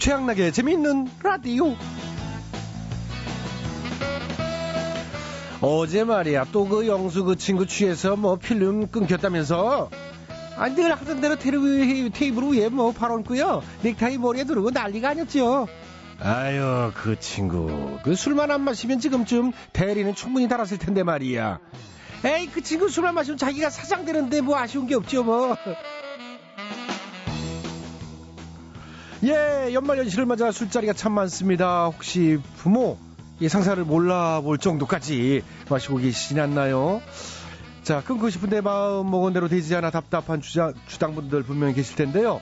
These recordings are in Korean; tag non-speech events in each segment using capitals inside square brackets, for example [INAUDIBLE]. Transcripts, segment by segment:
최양락의 재미있는 라디오. 어제 말이야 또 그 영수 그 친구 취해서 뭐 필름 끊겼다면서? 아니 늘 하던 대로 테이블, 테이블 위에 뭐 발얹고요. 넥타이 머리에 두르고 난리가 아니었죠 아유 그 친구. 그 술만 안 마시면 지금쯤 대리는 충분히 달았을 텐데 말이야. 에이 그 친구 술만 마시면 자기가 사장 되는데 뭐 아쉬운 게 없죠 뭐 예, 연말 연시를 맞아 술자리가 참 많습니다. 혹시 부모 예 상사를 몰라볼 정도까지 마시고 계시진 않나요? 자, 끊고 싶은데 마음 먹은 대로 되지 않아 답답한 주장, 주당분들 분명히 계실 텐데요.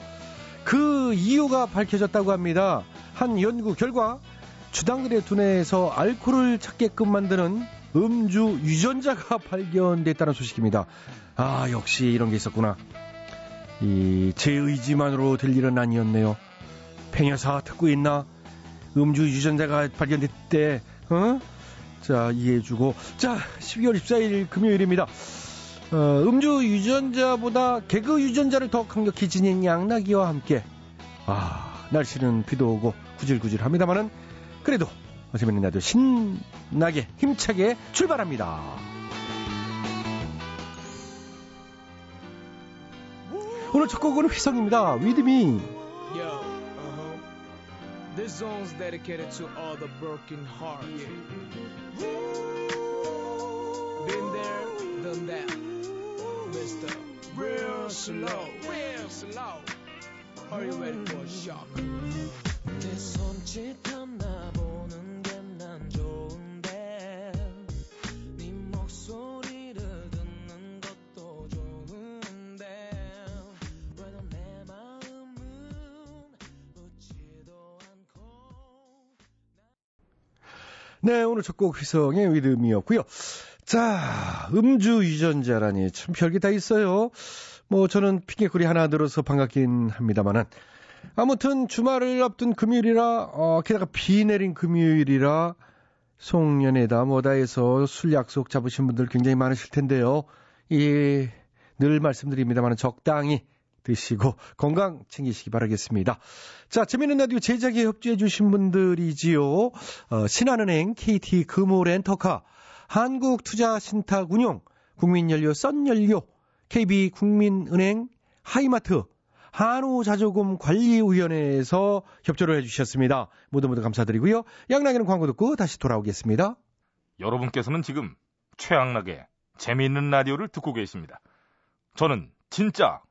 그 이유가 밝혀졌다고 합니다. 한 연구 결과 주당들의 두뇌에서 알코올을 찾게끔 만드는 음주 유전자가 [LAUGHS] 발견됐다는 소식입니다. 아, 역시 이런 게 있었구나. 이, 제 의지만으로 될 일은 아니었네요. 팽여사 듣고 있나? 음주 유전자가 발견됐대. 어? 자, 이해해주고. 자, 12월 14일 금요일입니다. 어, 음주 유전자보다 개그 유전자를 더 강력히 지닌 양나기와 함께. 아, 날씨는 비도 오고 구질구질 합니다만은 그래도 재밌는 라디오 신나게 힘차게 출발합니다. 오늘 첫 곡은 휘성입니다. 위드미. This song's dedicated to all the broken hearts. Yeah. Been there, done that. Mr. Real slow, real slow. Are you ready for a shock? 네 오늘 첫 곡 휘성의 위름이었고요. 자 음주 유전자라니 참 별게 다 있어요. 뭐 저는 핑계거리 하나 들어서 반갑긴 합니다만은 아무튼 주말을 앞둔 금요일이라 어, 게다가 비 내린 금요일이라 송년회다 뭐다 해서 술 약속 잡으신 분들 굉장히 많으실 텐데요. 이 늘 말씀드립니다만 적당히 드시고 건강 챙기시기 바라겠습니다. 자, 재미있는 라디오 제작에 협조해 주신 분들이지요. 어, 신한은행, KT 금호렌터카, 한국투자신탁운용, 국민연료 썬연료, KB국민은행, 하이마트, 한우자조금 관리위원회에서 협조를 해주셨습니다. 모두 모두 감사드리고요. 양락에는 광고 듣고 다시 돌아오겠습니다. 여러분께서는 지금 최양락의 재미있는 라디오를 듣고 계십니다. 저는 진짜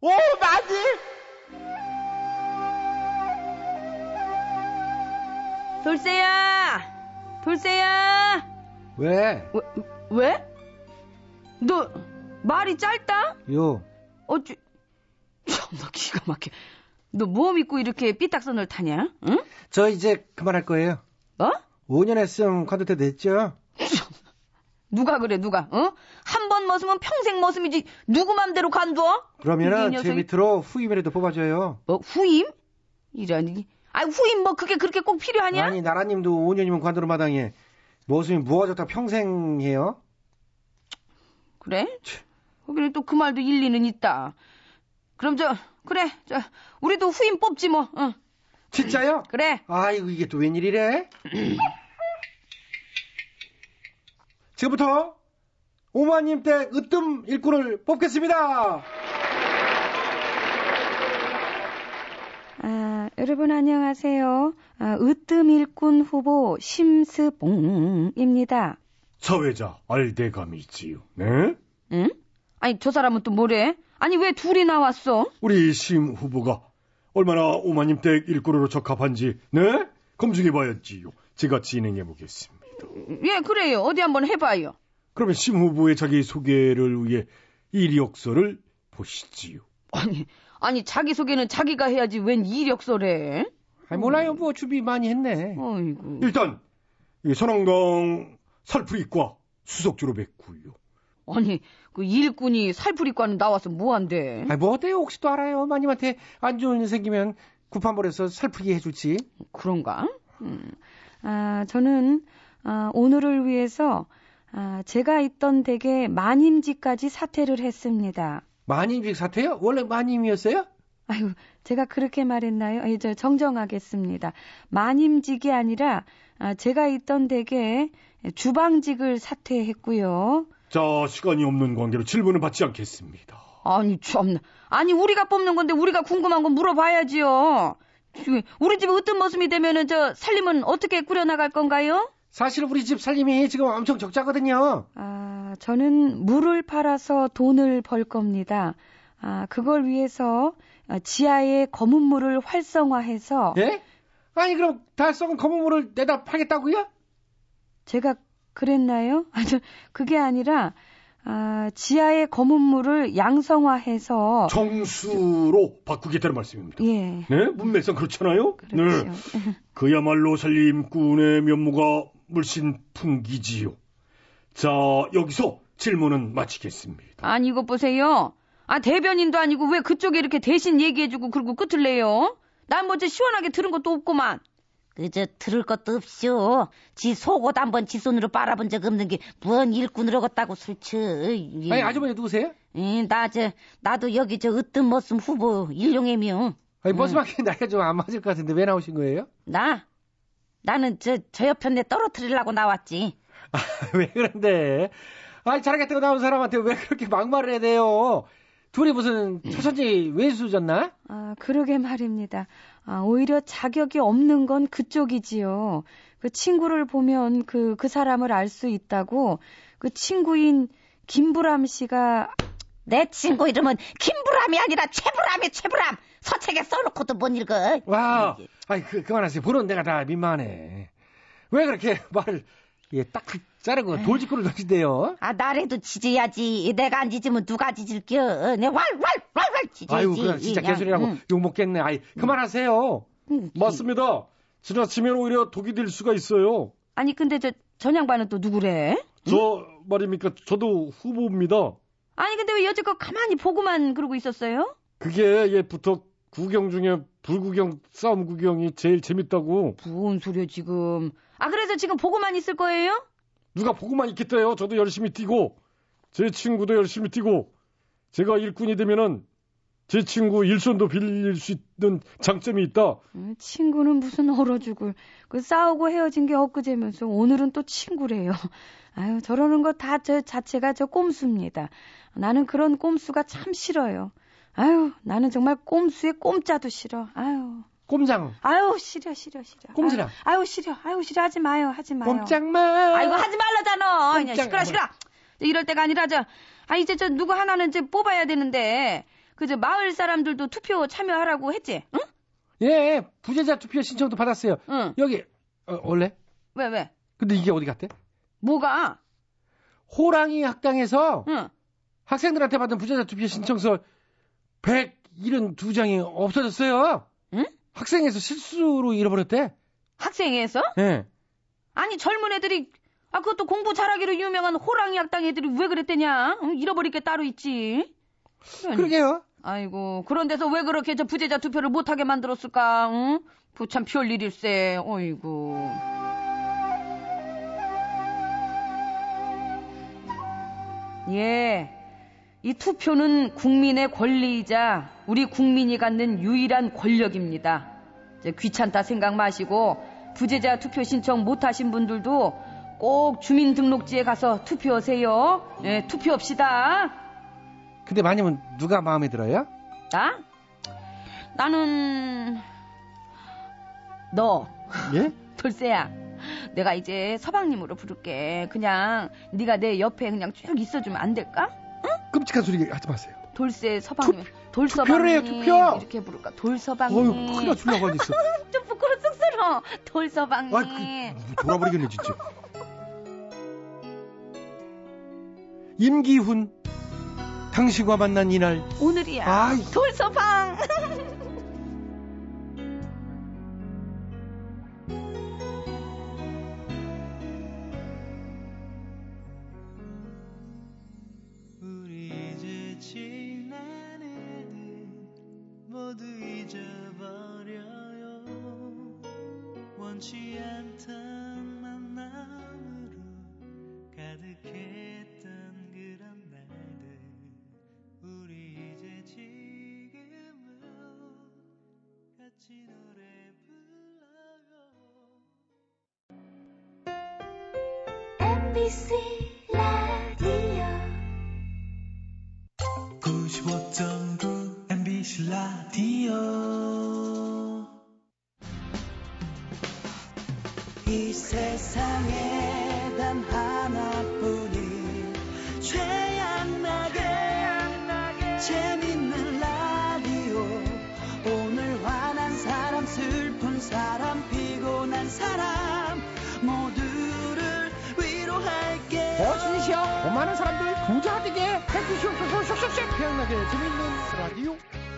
오, 마님! 돌쇠야! 돌쇠야! 왜? 왜? 왜? 너 말이 짧다? 요. 어쭈? 참나 기가 막혀. 너 뭐 믿고 이렇게 삐딱선을 타냐? 응? 저 이제 그만할 거예요. 어? 5년 했음 관두태 됐죠? 누가 그래 누가? 어? 한 번 머슴은 평생 머슴이지 누구 맘대로 간둬? 그러면은 이제 밑으로 후임이라도 뽑아줘요. 뭐 후임? 이라니. 아 후임 뭐 그게 그렇게 꼭 필요하냐? 아니 나라님도 5년이면 관두로 마당에 머슴이 무화졌다 평생 해요? 그래? 거기는 또 그 말도 일리는 있다. 그럼 저 그래 저 우리도 후임 뽑지 뭐. 응. 진짜요? 그래. 아이고 이게 또 웬일이래? [CLEARS THROAT] 지금부터 오마님 댁 으뜸 일꾼을 뽑겠습니다. 아, 여러분 안녕하세요. 아, 으뜸 일꾼 후보 심스봉입니다. 사회자 알대감이지요. 네? 응? 아니 저 사람은 또 뭐래? 아니 왜 둘이 나왔어? 우리 심 후보가 얼마나 오마님 댁 일꾼으로 적합한지 네? 검증해봐야지요. 제가 진행해보겠습니다. 예 그래요. 어디 한번 해봐요. 그러면 심 후보의 자기 소개를 위해 이력서를 보시지요. 아니 아니 자기 소개는 자기가 해야지 웬 이력서래? 아 몰라요. 뭐 준비 많이 했네. 어이구. 일단 이 선왕당 살풀이과 수석 졸업했고요. 아니, 그 일꾼이 살풀이과는 나와서 뭐 한대? 아, 뭐 어때요? 혹시 또 알아요? 마님한테 안 좋은 일 생기면 구판벌에서 살풀이 해줄지. 그런가? 음. 아, 저는 아, 오늘을 위해서 아, 제가 있던 댁에 마님지까지 사퇴를 했습니다. 마님직 사태요? 원래 마님이었어요? 아유, 제가 그렇게 말했나요? 예, 저 정정하겠습니다. 마님직이 아니라 아, 제가 있던 댁에 주방직을 사퇴했고요. 자, 시간이 없는 관계로 질문을 받지 않겠습니다. 아니 참, 아니 우리가 뽑는 건데 우리가 궁금한 건 물어봐야지요. 우리 집에 어떤 모습이 되면은 저 살림은 어떻게 꾸려나갈 건가요? 사실 우리 집 살림이 지금 엄청 적자거든요. 아, 저는 물을 팔아서 돈을 벌 겁니다. 아, 그걸 위해서 지하에 검은 물을 활성화해서 예? 아니 그럼 달성은 검은 물을 내다 팔겠다고요? 제가 그랬나요? [LAUGHS] 아주 그게 아니라 아, 지하의 검은 물을 양성화해서 정수로 바꾸겠다는 말씀입니다. 예. 네, 문맥상 그렇잖아요. 그렇죠. 네, [LAUGHS] 그야말로 살림꾼의 면모가 물씬 풍기지요. 자, 여기서 질문은 마치겠습니다. 아니 이것 보세요. 아 대변인도 아니고 왜 그쪽에 이렇게 대신 얘기해주고 그러고 끝을 내요? 난뭐저 시원하게 들은 것도 없구만. 그저 들을 것도 없쇼. 지 속옷 한 번 지 손으로 빨아본 적 없는 게 뭔 일꾼을 얻었다고 술쳐. 아니 아주머니 누구세요? 나저 나도 여기 저 으뜸 머슴 후보 일용해명. 아니 머스마키 [LAUGHS] 나이가 좀 안 맞을 것 같은데 왜 나오신 거예요? 나 나는 저 저 옆편에 떨어뜨리려고 나왔지. 아, 왜 그런데? 아니 잘하겠다고 나온 사람한테 왜 그렇게 막말을 해야 돼요? 둘이 무슨 초선지 외수졌나? 아 그러게 말입니다. 아, 오히려 자격이 없는 건 그쪽이지요. 그 친구를 보면 그, 그 사람을 알 수 있다고 그 친구인 김부람 씨가 내 친구 이름은 김부람이 아니라 최부람이 최부람 서책에 써놓고도 못 읽어. 와, 아이 그 그만하세요. 보는 내가 다 민망하네. 왜 그렇게 말을 예, 딱 자르고 돌직구를 던진대요? 아 나래도 지져야지. 내가 안 지지면 누가 지질겨? 내 활활활활 지져야지. 아유, 그냥 진짜 개소리라고 응. 욕 먹겠네. 아이, 그만하세요. 맞습니다. 지나치면 오히려 독이 될 수가 있어요. 아니 근데 저 전양반은 또 누구래? 저 말입니까? 저도 후보입니다. 아니 근데 왜 여지껏 가만히 보고만 그러고 있었어요? 그게 예 부터 구경 중에 불구경 싸움 구경이 제일 재밌다고 뭔 소리야 지금? 아 그래서 지금 보고만 있을 거예요? 누가 보고만 있겠대요. 저도 열심히 뛰고 제 친구도 열심히 뛰고 제가 일꾼이 되면은 제 친구 일손도 빌릴 수 있는 장점이 있다. 음, 친구는 무슨 얼어 죽을. 그 싸우고 헤어진 게 엊그제면서 오늘은 또 친구래요. 아유, 저러는 거 다 저 자체가 저 꼼수입니다. 나는 그런 꼼수가 참 싫어요. 아유, 나는 정말 꼼수에 꼼자도 싫어. 아유. 꼼장, 아유, 싫어, 싫어, 싫어. 꼼지랑. 아유, 아유, 싫어. 아유, 싫어. 하지 마요. 하지 마요. 꼼짝마. 아이고, 하지 말라잖아. 그냥 꼼짝- 시끄러, 시끄러. 이럴 때가 아니라 저, 아, 이제 저 누구 하나는 이제 뽑아야 되는데, 그저 마을 사람들도 투표 참여하라고 했지? 응? 예, 부재자 투표 신청도 받았어요. 응. 여기 어, 원래? 왜, 왜? 근데 이게 어디 갔대? 뭐가? 호랑이 학당에서 응. 학생들한테 받은 부재자 투표 신청서 172장이 없어졌어요. 응? 학생에서 실수로 잃어버렸대. 학생회에서? 예. 아니 젊은 애들이 아 그것도 공부 잘하기로 유명한 호랑이 학당 애들이 왜 그랬대냐? 응? 잃어버릴 게 따로 있지. 그러니. 그러게요. 아이고 그런 데서 왜 그렇게 저 부재자 투표를 못하게 만들었을까? 응? 부참 별일일세. 어이구. 예. 이 투표는 국민의 권리이자 우리 국민이 갖는 유일한 권력입니다. 귀찮다 생각 마시고 부재자 투표 신청 못하신 분들도 꼭 주민등록지에 가서 투표하세요. 예, 투표합시다. 근데 마님은 누가 마음에 들어요? 나? 나는 너 예? [LAUGHS] 돌쇠야. 내가 이제 서방님으로 부를게. 그냥 네가 내 옆에 그냥 쭉 있어주면 안 될까? 끔찍한 소리 하지 마세요. 돌쇠 서방님. 돌서방님. 투표를 해요, 투표! 이렇게 부를까? 돌서방님. 어휴, 큰일 나 죽려고 앉았어. 좀 부끄러 쑥스러. 돌서방님. 아, 그, 돌아버리겠네, 진짜. 임기훈. 당신과 만난 이날. 오늘이야. 아이. 돌서방. [LAUGHS] 모두 잊어버려요. 원치 않던 만남으로 가득했던 그런 날들 우리 이제 지금은 같이 노래 불러요. MBC 라디오. 이 세상에 단 하나뿐인 최양나게 재밌는 라디오. 오늘 화난 사람 슬픈 사람 피곤한 사람 모두를 위로할게. 어신이시여 고마운 사람들 부자 되게 해주시옵소서. 쏙쏙쏙 태양나게 재밌는 라디오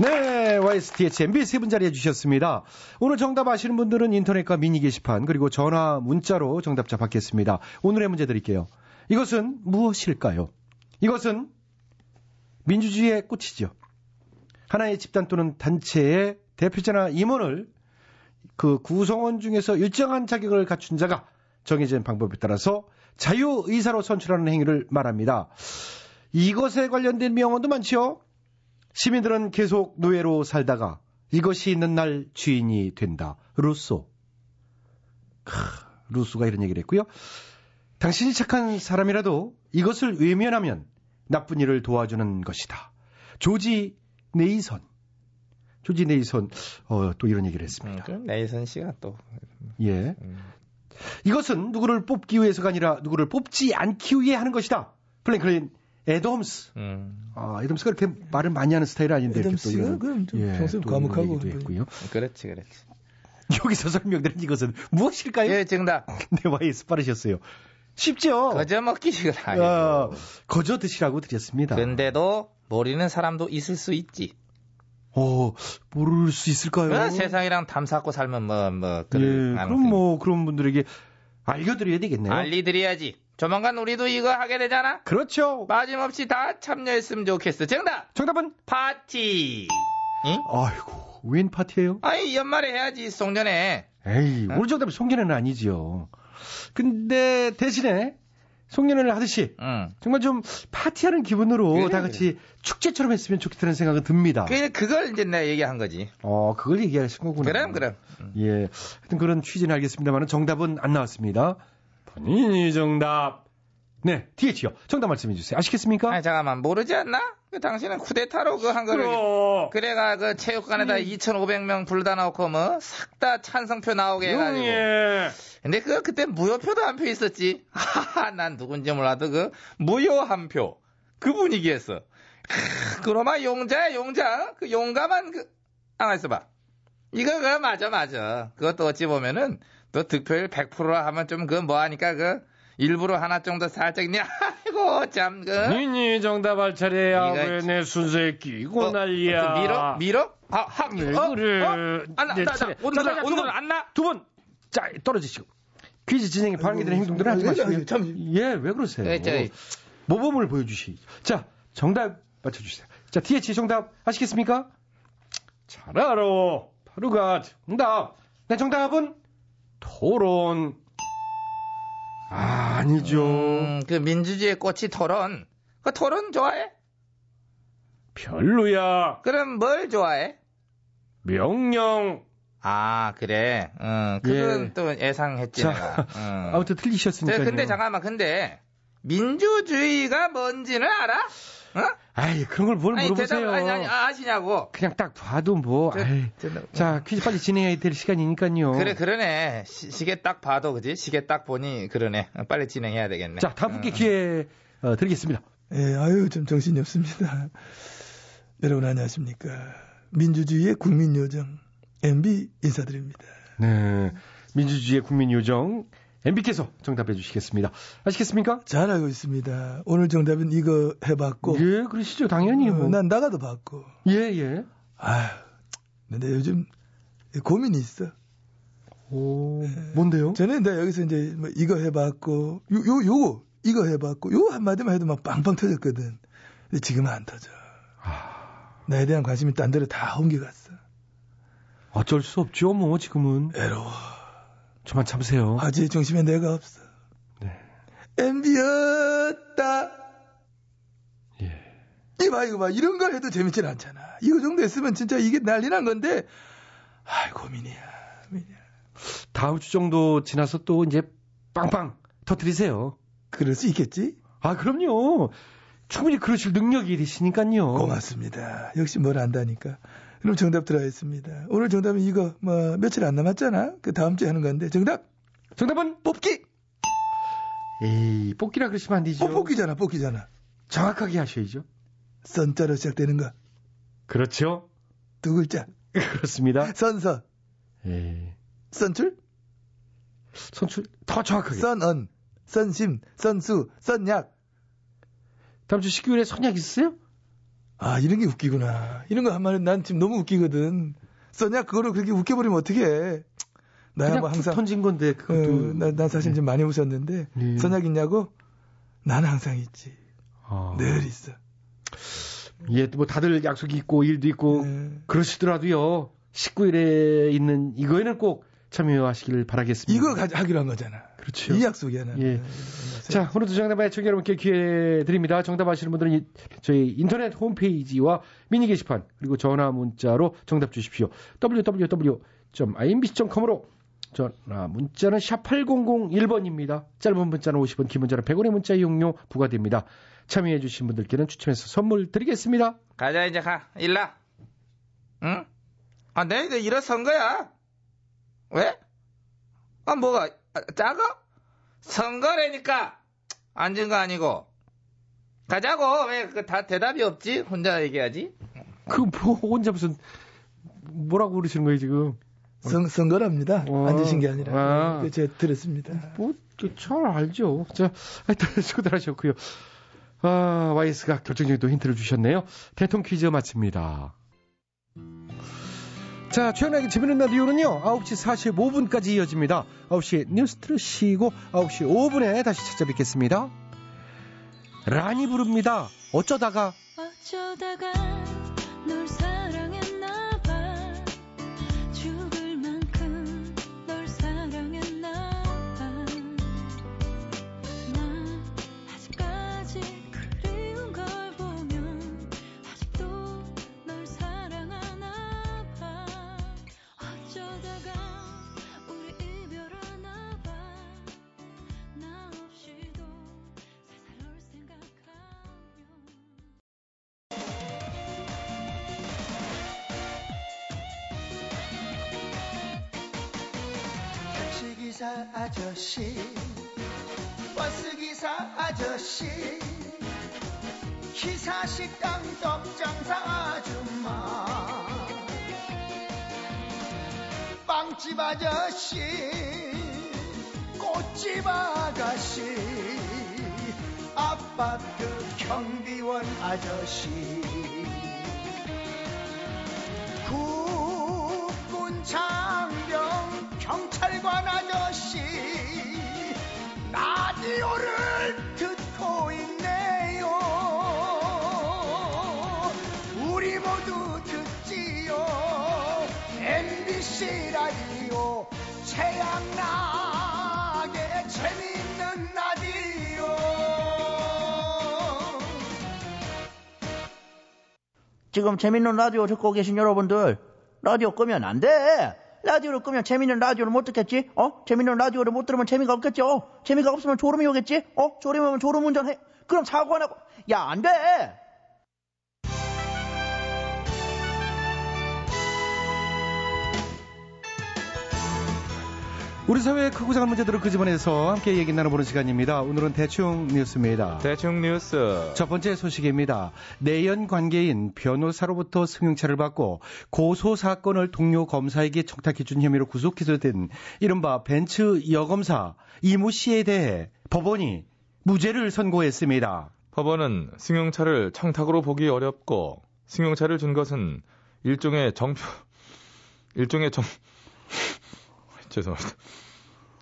네, YSTH MB 세 분 자리해 주셨습니다. 오늘 정답 아시는 분들은 인터넷과 미니 게시판 그리고 전화 문자로 정답자 받겠습니다. 오늘의 문제 드릴게요. 이것은 무엇일까요? 이것은 민주주의의 꽃이죠. 하나의 집단 또는 단체의 대표자나 임원을 그 구성원 중에서 일정한 자격을 갖춘 자가 정해진 방법에 따라서 자유의사로 선출하는 행위를 말합니다. 이것에 관련된 명언도 많지요. 시민들은 계속 노예로 살다가 이것이 있는 날 주인이 된다. 루소. 크, 루소가 이런 얘기를 했고요. 당신이 착한 사람이라도 이것을 외면하면 나쁜 일을 도와주는 것이다. 조지 네이선. 조지 네이선, 어, 또 이런 얘기를 했습니다. 그럼 네이선 씨가 또 예. 이것은 누구를 뽑기 위해서가 아니라 누구를 뽑지 않기 위해 하는 것이다. 프랭클린 애덤스. 음, 아, 애덤스가 이렇게 말을 많이 하는 스타일 아닌데 이렇게 또 애덤스가 이런 그럼 좀 예, 평소에 또 과묵하고 했고요. 그렇지 그렇지. [LAUGHS] 여기서 설명드린 이것은 무엇일까요? 예 정답. [LAUGHS] 네, YS 빠르셨어요. 쉽죠? 거저 먹기식은 아니고. 어, 거저 드시라고 드렸습니다. 근데도 모르는 사람도 있을 수 있지. 어, 모를 수 있을까요? 어, 세상이랑 담쌓고 살면 뭐뭐 예, 그런 그럼 뭐 그런 분들에게 알려드려야 되겠네요. 알리드려야지. 조만간 우리도 이거 하게 되잖아. 그렇죠. 빠짐없이 다 참여했으면 좋겠어. 정답. 정답은 파티. 응? 아이고 웬 파티예요? 아이 연말에 해야지 송년회. 에이, 우리 정답은 송년회는 아니지요. 근데 대신에 송년회를 하듯이 응. 정말 좀 파티하는 기분으로 그래, 다 같이 축제처럼 했으면 좋겠다는 생각은 듭니다. 그 그걸 이제 내가 얘기한 거지. 어, 그걸 얘기하신 거구나. 그럼 그럼. 예. 하여튼 그런 취지는 알겠습니다만 정답은 안 나왔습니다. 본인이 정답. 네, TH요. 정답 말씀해 주세요. 아시겠습니까? 아니 잠깐만 모르지 않나? 그 당신은 쿠데타로 그한 거를 그럼. 그래가 그 체육관에다 2,500명 불다 놓고 뭐 싹 다 찬성표 나오게 해가지고. 예. 근데 그 그때 무효표도 한 표 있었지. 하하 난 누군지 몰라도 그 무효 한 표. 그 분위기였어. 크, 그놈아 용자야 용자. 그 용감한 그 아, 있어봐. 이거 그 맞아 맞아. 그것도 어찌 보면은 또 득표율 100%라 하면 좀 그 뭐하니까 그 일부러 하나 정도 살짝 있냐. [LAUGHS] 아이고 참 그. 니니 정답 할 차례야. 왜 내 순서에 끼고 어, 난리야. 그 밀어? 밀어? 아, 학, 왜 어? 그래. 어? 안 나, 내 나, 나, 차례. 오늘, 자, 자, 오늘. 안 나? 두 분. 자, 떨어지시고. 퀴즈 진행에 방해되는 행동들은 하지 마시고요. 참. 예, 왜 그러세요? 예, 저, 모범을 보여주시. 자, 정답 맞춰주세요. 자, TH 정답 아시겠습니까? 잘 알아. 바로가 정답. 네, 정답은 토론. 아, 아니죠. 음, 그 민주주의의 꽃이 토론. 그 토론 좋아해? 별로야. 그럼 뭘 좋아해? 명령. 아, 그래. 응, 그건 예. 또 예상했지, 자. 응. 아무튼 틀리셨으니까요. 저, 근데 잠깐만, 근데, 민주주의가 뭔지는 알아? 어? 아이, 그런 걸 뭘 물어보세요. 대답, 아니, 아니, 아시냐고. 그냥 딱 봐도 뭐. 저, 아이. 저, 자, 퀴즈 빨리 진행해야 될 시간이니까요. 그래, 그러네. 시, 계딱 봐도, 그지? 시계 딱 보니, 그러네. 어, 빨리 진행해야 되겠네. 자, 다음 분께 응. 기회 어, 드리겠습니다. 예, 아유, 좀 정신이 없습니다. 여러분 안녕하십니까. 민주주의의 국민 요정, MB 인사드립니다. 네. 민주주의의 국민 요정, MB께서 정답해 주시겠습니다. 아시겠습니까? 잘 알고 있습니다. 오늘 정답은 이거 해봤고. 예, 그러시죠. 당연히. 어, 뭐. 난 나가도 봤고. 예, 예. 아휴, 근데 요즘 고민이 있어. 오, 뭔데요? 저는 나 여기서 이제 뭐 이거 해봤고 요, 요 요거 이거 해봤고 요 한마디만 해도 막 빵빵 터졌거든. 근데 지금은 안 터져. 나에 대한 관심이 딴 데로 다 옮겨갔어. 어쩔 수 없죠, 뭐, 지금은. 외로워. 저만 참으세요. 아주의 중심에 내가 없어. 네. MB였다. 예. 이봐, 이거 봐. 이런 걸 해도 재밌진 않잖아. 이거 정도 했으면 진짜 이게 난리 난 건데, 아이, 고민이야. 고민이야. 다음 주 정도 지나서 또 이제 빵빵 터트리세요. 그럴 수 있겠지? 아, 그럼요. 충분히 그러실 능력이 되시니까요. 고맙습니다. 역시 뭘 안다니까. 그럼 정답 들어가겠습니다. 오늘 정답은 이거, 뭐, 며칠 안 남았잖아? 그 다음 주에 하는 건데, 정답! 정답은 뽑기! 에이, 뽑기라 그러시면 안 되죠. 어, 뽑기잖아, 뽑기잖아. 정확하게 하셔야죠. 선자로 시작되는 거. 그렇죠. 두 글자. [LAUGHS] 그렇습니다. 선서. 예. 선출? 선출 더 정확하게. 선언. 선심. 선수. 선약. 다음 주 식구일에 선약 있으세요? 아, 이런 게 웃기구나. 이런 거 한마디 난 지금 너무 웃기거든. 선약 그거를 그렇게 웃겨버리면 어떡해. 나야 뭐 항상. 툭 던진 건데 어, 그것도. 나, 난 사실 좀 많이 웃었는데. 네. 선약 있냐고? 나는 항상 있지. 아. 늘 있어. 예, 뭐 다들 약속이 있고 일도 있고 네. 그러시더라도요. 19일에 있는 이거에는 꼭 참여하시길 바라겠습니다. 이거 가, 하기로 한 거잖아. 그렇죠. 이 약속이야, 나는. 예. 자, 오늘도 정답 애청 여러분께 기회 드립니다. 정답 아시는 분들은 이- 저희 인터넷 홈페이지와 미니 게시판 그리고 전화 문자로 정답 주십시오. www.imbc.com으로 전화 문자는 샵 8001번입니다. 짧은 문자는 50원, 긴 문자는 100원의 문자 이용료 부과됩니다. 참여해 주신 분들께는 추첨해서 선물 드리겠습니다. 가자 이제 가 일나 응? 아 내가 일어선 거야 왜? 아 뭐가 아, 작아? 선거라니까 앉은 거 아니고 가자고 왜 그 다 대답이 없지 혼자 얘기하지 그 뭐 혼자 무슨 뭐라고 그러시는 거예요 지금? 선, 선거랍니다. 어. 앉으신 게 아니라. 아. 그 제가 들었습니다. 뭐, 잘 알죠. 자, 하여튼 [LAUGHS] 수고들 하셨고요. 아, YS가 결정적인 또 힌트를 주셨네요. 대통 령 퀴즈 마칩니다. 자, 최연하게 재밌는 라디오는요, 9시 45분까지 이어집니다. 9시에 뉴스 들으시고, 9시 5분에 다시 찾아뵙겠습니다. 라니 부릅니다. 어쩌다가. 어쩌다가 기사 아저씨 버스 기사 아저씨 기사 식당 떡장사 아줌마 빵집 아저씨 꽃집 아가씨 아파트 경비원 아저씨. 국군 장 최양락의 재밌는 라디오 지금 재밌는 라디오 듣고 계신 여러분들, 라디오 끄면 안 돼! 라디오를 끄면 재밌는 라디오를 못 듣겠지? 어? 재밌는 라디오를 못 들으면 재미가 없겠죠? 재미가 없으면 졸음이 오겠지? 어? 졸음이 오면 졸음 운전해? 그럼 사고 안 하고, 야, 안 돼! 우리 사회의 크고 작은 문제들을 끄집어내서 함께 얘기 나눠보는 시간입니다. 오늘은 대충 뉴스입니다. 대충 뉴스. 첫 번째 소식입니다. 내연 관계인 변호사로부터 승용차를 받고 고소 사건을 동료 검사에게 청탁해준 혐의로 구속 기소된 이른바 벤츠 여검사 이모 씨에 대해 법원이 무죄를 선고했습니다. 법원은 승용차를 청탁으로 보기 어렵고 승용차를 준 것은 일종의 정표 [LAUGHS] 일종의 정 죄송합니다.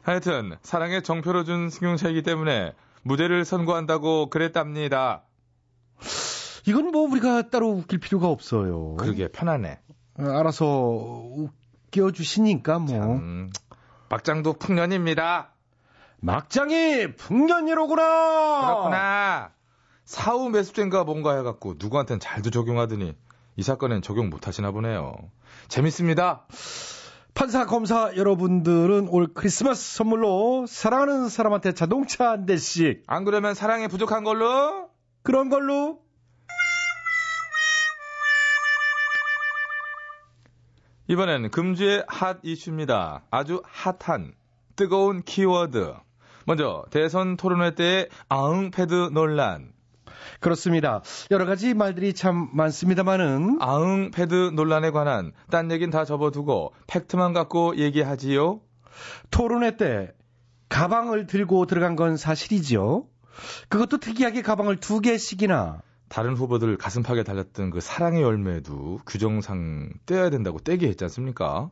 하여튼 사랑에 정표를 준 승용차이기 때문에 무죄를 선고한다고 그랬답니다. 이건 뭐 우리가 따로 웃길 필요가 없어요. 그러게 편하네. 어, 알아서 웃겨주시니까 뭐. 음, 막장도 풍년입니다. 막장이 풍년이로구나. 그렇구나. 사후 매수죄인가 뭔가 해갖고 누구한텐 잘도 적용하더니 이 사건엔 적용 못하시나 보네요. 재밌습니다. 판사, 검사 여러분들은 올 크리스마스 선물로 사랑하는 사람한테 자동차 한 대씩. 안 그러면 사랑에 부족한 걸로? 그런 걸로? 이번엔 금주의 핫 이슈입니다. 아주 핫한 뜨거운 키워드. 먼저 대선 토론회 때의 아응 패드 논란. 그렇습니다. 여러 가지 말들이 참 많습니다만은 아응 패드 논란에 관한 딴 얘긴 다 접어두고 팩트만 갖고 얘기하지요. 토론회 때 가방을 들고 들어간 건 사실이죠. 그것도 특이하게 가방을 두 개씩이나 다른 후보들 가슴팍에 달렸던 그 사랑의 열매도 규정상 떼야 된다고 떼게 했지 않습니까?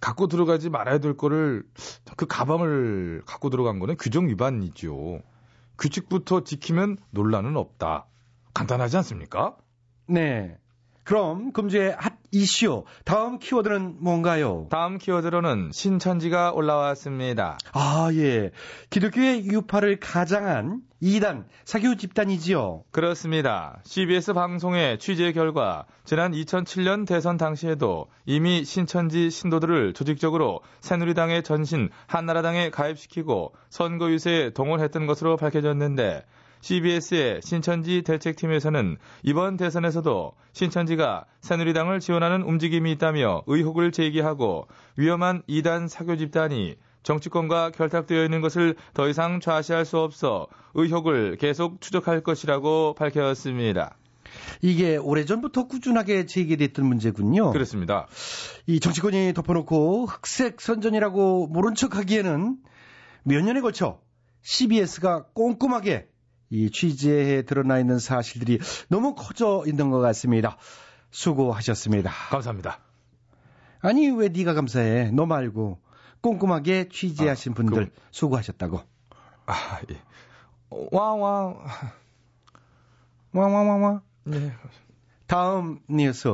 갖고 들어가지 말아야 될 거를 그 가방을 갖고 들어간 거는 규정 위반이죠. 규칙부터 지키면 논란은 없다. 간단하지 않습니까? 네. 그럼 금주의 핫 이슈 다음 키워드는 뭔가요? 다음 키워드로는 신천지가 올라왔습니다. 아, 예. 기독교의 유파를 가장한 이단 사교 집단이지요. 그렇습니다. CBS 방송의 취재 결과 지난 2007년 대선 당시에도 이미 신천지 신도들을 조직적으로 새누리당의 전신 한나라당에 가입시키고 선거 유세에 동원했던 것으로 밝혀졌는데 CBS의 신천지 대책팀에서는 이번 대선에서도 신천지가 새누리당을 지원하는 움직임이 있다며 의혹을 제기하고 위험한 이단 사교 집단이 정치권과 결탁되어 있는 것을 더 이상 좌시할 수 없어 의혹을 계속 추적할 것이라고 밝혔습니다. 이게 오래전부터 꾸준하게 제기됐던 문제군요. 그렇습니다. 이 정치권이 덮어놓고 흑색 선전이라고 모른 척 하기에는 몇 년에 걸쳐 CBS가 꼼꼼하게 이 취재에 드러나 있는 사실들이 너무 커져 있는 것 같습니다. 수고하셨습니다. 감사합니다. 아니 왜 네가 감사해? 너 말고 꼼꼼하게 취재하신 아, 분들 그- 수고하셨다고. 아, 예. 와와. 와와와와. 네. 다음 뉴스.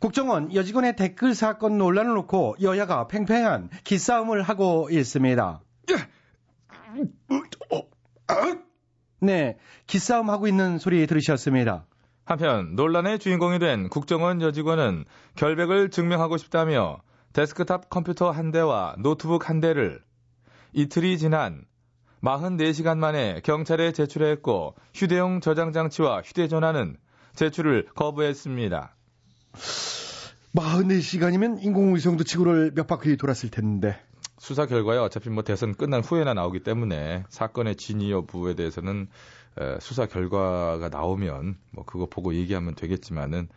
국정원 여직원의 댓글 사건 논란을 놓고 여야가 팽팽한 기싸움을 하고 있습니다. 네, 기싸움 하고 있는 소리 들으셨습니다. 한편 논란의 주인공이 된 국정원 여직원은 결백을 증명하고 싶다며 데스크탑 컴퓨터 한 대와 노트북 한 대를 이틀이 지난 44시간 만에 경찰에 제출했고 휴대용 저장 장치와 휴대전화는 제출을 거부했습니다. 44시간이면 인공위성도 지구를 몇 바퀴 돌았을 텐데. 수사 결과에 어차피 뭐 대선 끝난 후에나 나오기 때문에 사건의 진위 여부에 대해서는 에, 수사 결과가 나오면 뭐 그거 보고 얘기하면 되겠지만은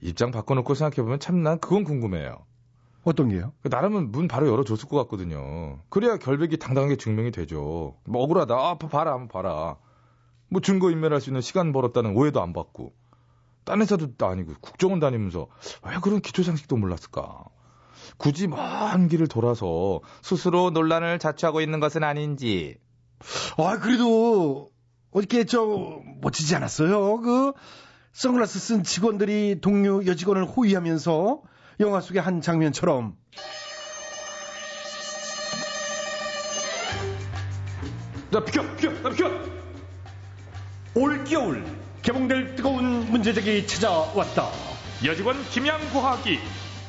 입장 바꿔놓고 생각해보면 참 난 그건 궁금해요. 어떤 게요? 그 나라면 문 바로 열어줬을 것 같거든요. 그래야 결백이 당당하게 증명이 되죠. 뭐 억울하다. 아, 봐- 봐라, 한번 봐라. 뭐 증거 인멸할 수 있는 시간 벌었다는 오해도 안 받고. 딴 회사도 아니고 국정원 다니면서 왜 그런 기초 상식도 몰랐을까? 굳이 먼 길을 돌아서 스스로 논란을 자초하고 있는 것은 아닌지. 아, 그래도 어저께 저 멋지지 않았어요? 그 선글라스 쓴 직원들이 동료 여직원을 호위하면서 영화 속의 한 장면처럼 나 비켜, 비켜, 나 비켜. 올겨울 개봉될 뜨거운 문제제기 찾아왔다. 여직원 김양구하기.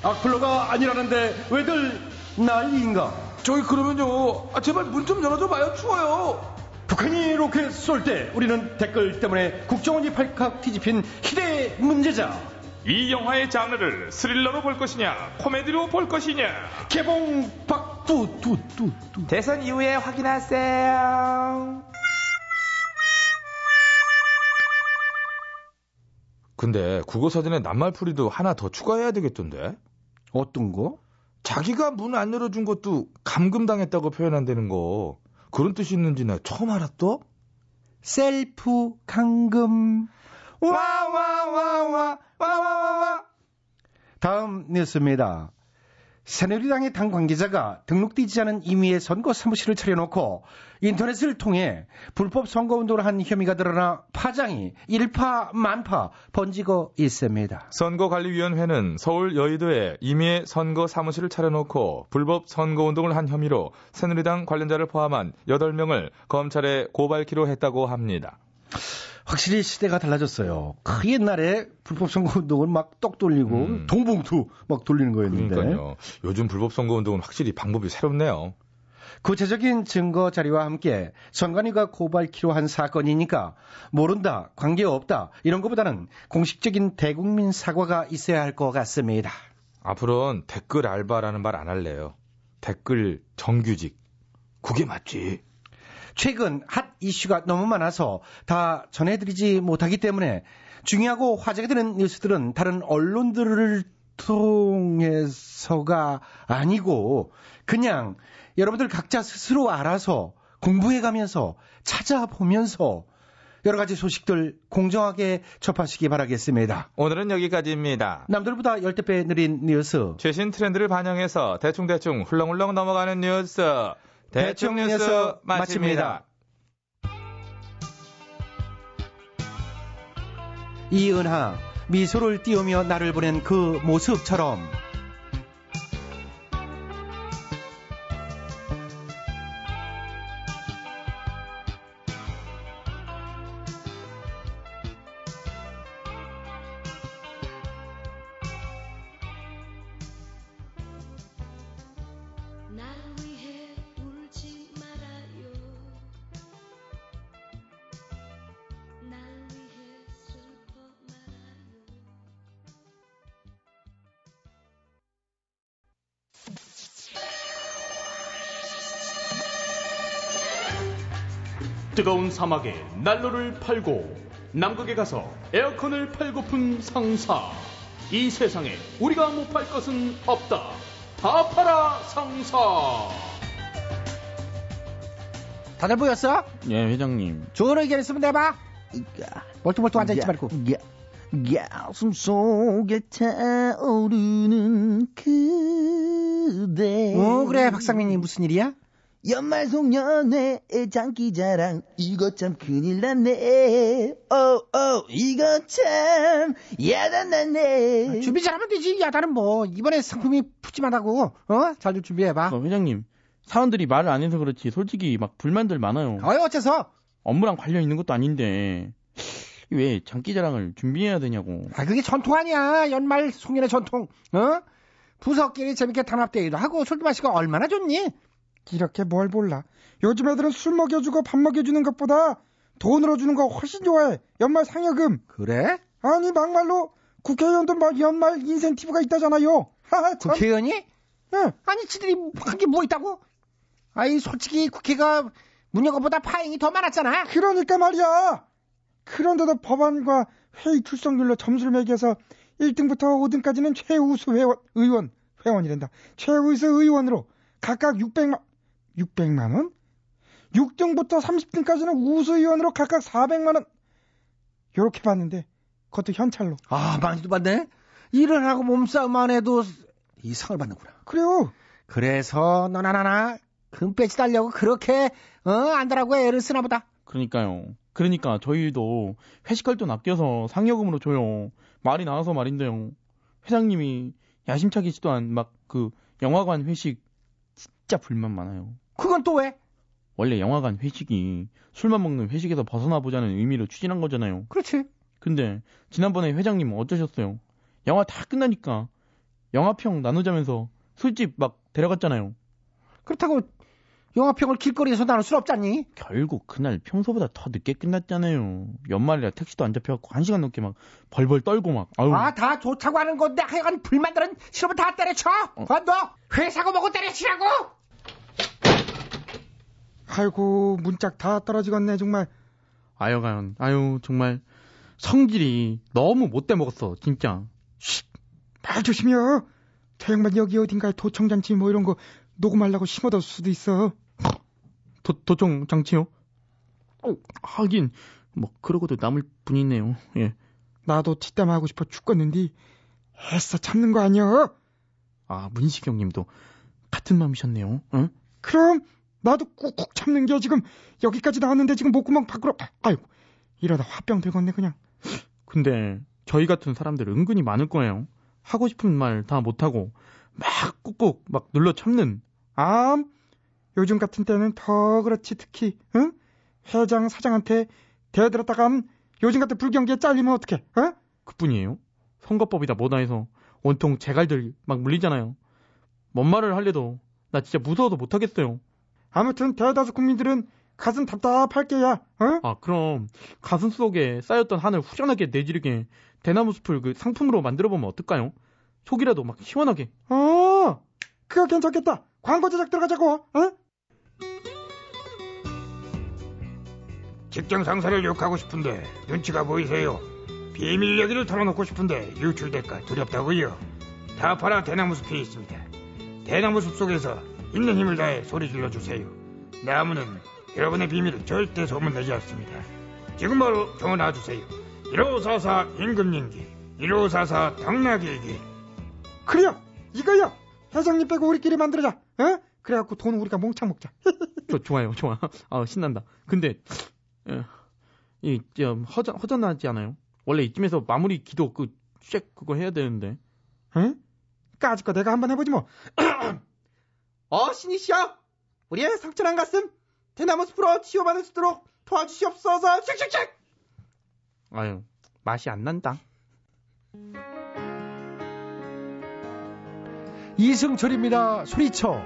악플러가 아니라는데 왜들 난리인가? 저기 그러면요. 아, 제발 문 좀 열어줘 봐요. 추워요. 북한이 로켓 쏠 때 우리는 댓글 때문에 국정원이 발칵 뒤집힌 희대의 문제자. 이 영화의 장르를 스릴러로 볼 것이냐, 코미디로 볼 것이냐. 개봉 박두두두두. 대선 이후에 확인하세요. 근데 국어사전에 낱말풀이도 하나 더 추가해야 되겠던데? 어떤 거? 자기가 문 안 열어준 것도 감금당했다고 표현한다는 거. 그런 뜻이 있는지 나 처음 알았어? 셀프 감금. 와와와와 와와와와 다음 뉴스입니다. 새누리당의 당 관계자가 등록되지 않은 임의의 선거 사무실을 차려놓고 인터넷을 통해 불법 선거운동을 한 혐의가 드러나 파장이 일파 만파 번지고 있습니다. 선거관리위원회는 서울 여의도에 임의의 선거 사무실을 차려놓고 불법 선거운동을 한 혐의로 새누리당 관련자를 포함한 8명을 검찰에 고발키로 했다고 합니다. 확실히 시대가 달라졌어요. 그 옛날에 불법 선거 운동을 막떡 돌리고 음. 동봉투 막 돌리는 거였는데 그러니까요. 요즘 불법 선거 운동은 확실히 방법이 새롭네요. 구체적인 증거 자료와 함께 선관위가 고발키로 한 사건이니까 모른다, 관계없다 이런 것보다는 공식적인 대국민 사과가 있어야 할 것 같습니다. 앞으로는 댓글 알바라는 말 안 할래요. 댓글 정규직. 그게 맞지. 최근 핫 이슈가 너무 많아서 다 전해드리지 못하기 때문에 중요하고 화제가 되는 뉴스들은 다른 언론들을 통해서가 아니고 그냥 여러분들 각자 스스로 알아서 공부해 가면서 찾아보면서 여러 가지 소식들 공정하게 접하시기 바라겠습니다. 오늘은 여기까지입니다. 남들보다 10배 느린 뉴스 최신 트렌드를 반영해서 대충대충 훌렁훌렁 넘어가는 뉴스. 대충 뉴스 마칩니다. 이은하 미소를 띄우며 나를 보낸 그 모습처럼 뜨거운 사막에 난로를 팔고 남극에 가서 에어컨을 팔고픈 상사 이 세상에 우리가 못 팔 것은 없다 다 팔아 상사 다들 보였어? 예, 회장님. 좋은 의견 있으면 내봐. 멀뚱멀뚱 앉아있지 말고. 가슴 속에 타오르는 그대. 어, 그래, 박상민이 무슨 일이야? 연말 송년회 장기자랑 이거 참 큰일 났네. 어어 이거 참 야단났네. 준비 잘하면 되지. 야단은 뭐. 이번에 상품이 푸짐하다고. 어? 잘 좀 준비해봐. 어, 회장님, 사원들이 말을 안 해서 그렇지 솔직히 막 불만들 많아요. 어이, 어째서? 업무랑 관련 있는 것도 아닌데 왜 장기자랑을 준비해야 되냐고. 아, 그게 전통 아니야. 연말 송년회 전통. 어? 부서끼리 재밌게 단합대회도 하고 술도 마시고 얼마나 좋니? 이렇게 뭘 몰라. 요즘 애들은 술 먹여주고 밥 먹여주는 것보다 돈으로 주는 거 훨씬 좋아해. 연말 상여금. 그래? 아니 막말로 국회의원도 막 연말 인센티브가 있다잖아요. 하하, 참. 국회의원이? 응. 아니, 지들이 한 게 뭐 있다고? 아이, 솔직히 국회가 문여가보다 파행이 더 많았잖아. 그러니까 말이야. 그런데도 법안과 회의 출석률로 점수를 매겨서 1등부터 5등까지는 최우수 회원, 의원, 회원이란다. 최우수 의원으로 각각 600만, 600만 원? 6등부터 30등까지는 우수 의원으로 각각 400만 원. 요렇게 받는데 그것도 현찰로. 아, 많이도 받네? 일을 하고 몸싸움만 해도 이 상을 받는구나. 그래요. 그래서 너나 나나 금 빼지 달려고 그렇게 어 안다라고 애를 쓰나 보다. 그러니까요. 그러니까 저희도 회식할 돈 아껴서 상여금으로 줘요. 말이 나와서 말인데요. 회장님이 야심차게 시도한 막 그 영화관 회식 진짜 불만 많아요. 그건 또 왜? 원래 영화관 회식이 술만 먹는 회식에서 벗어나 보자는 의미로 추진한 거잖아요. 그렇지. 근데 지난번에 회장님은 어떠셨어요? 영화 다 끝나니까 영화평 나누자면서 술집 막 데려갔잖아요. 그렇다고 영화평을 길거리에서 나눌 순 없잖니. 결국 그날 평소보다 더 늦게 끝났잖아요. 연말이라 택시도 안 잡혀갖고 한 시간 넘게 막 벌벌 떨고 막. 아유. 아, 다 좋다고 하는 건데 하여간 불만들은 싫으면 다 때려쳐. 어. 너 회사고 뭐고 때려치라고. 아이고 문짝 다 떨어지겠네 정말. 아여간 아유 정말 성질이 너무 못돼 먹었어 진짜. 말 조심해요. 저 양반 여기 어딘가에 도청장치 뭐 이런 거 녹음하려고 심어뒀을 수도 있어. 도, 도청 장치요? 어, 하긴 뭐 그러고도 남을 뿐이네요. 예. 나도 뒷담화하고 싶어 죽겠는데 애써 참는 거 아니야? 아, 문시경 님도 같은 마음이셨네요. 응? 그럼 나도 꾹꾹 참는 게 지금 여기까지 나왔는데 지금 목구멍 밖으로 아이고 이러다 화병 되겠네 그냥. 근데 저희 같은 사람들 은근히 많을 거예요. 하고 싶은 말 다 못하고 막 꾹꾹 막 눌러 참는. 암 요즘 같은 때는 더 그렇지 특히 응? 회장 사장한테 대들었다간 요즘 같은 불경기에 잘리면 어떡해? 어? 그뿐이에요. 선거법이다 뭐다 해서 온통 제갈들 막 물리잖아요. 뭔 말을 할래도 나 진짜 무서워서 못하겠어요. 아무튼 대다수 국민들은 가슴 답답할 게야. 어? 아 그럼 가슴 속에 쌓였던 한을 후련하게 내지르게 대나무 숲을 그 상품으로 만들어 보면 어떨까요? 속이라도 막 시원하게. 어, 그거 괜찮겠다. 광고 제작 들어가자고. 어? 직장 상사를 욕하고 싶은데 눈치가 보이세요. 비밀 얘기를 털어놓고 싶은데 유출될까 두렵다고요. 다파라 대나무 숲이 있습니다. 대나무 숲 속에서 있는 힘을 다해 소리 질러주세요. 나무는 여러분의 비밀을 절대 소문내지 않습니다. 지금 바로 전화 주세요. 1544 임금님기 1544 당나귀기 그래요. 이거요. 회장님 빼고 우리끼리 만들자. 어? 그래갖고 돈 우리가 몽창 먹자. [LAUGHS] 저 좋아요, 좋아. 아 신난다. 근데 에, 이좀 허전 허전하지 않아요? 원래 이쯤에서 마무리 기도 그 쉑 그거 해야 되는데. 응? 까짓 거 내가 한번 해보지 뭐. [COUGHS] 어 신이시여, 우리의 상처난 가슴 대나무 숲으로 치유받을 수 있도록 도와주시옵소서. 쉑쉑쉑. 아유 맛이 안 난다. 이승철입니다. 소리쳐.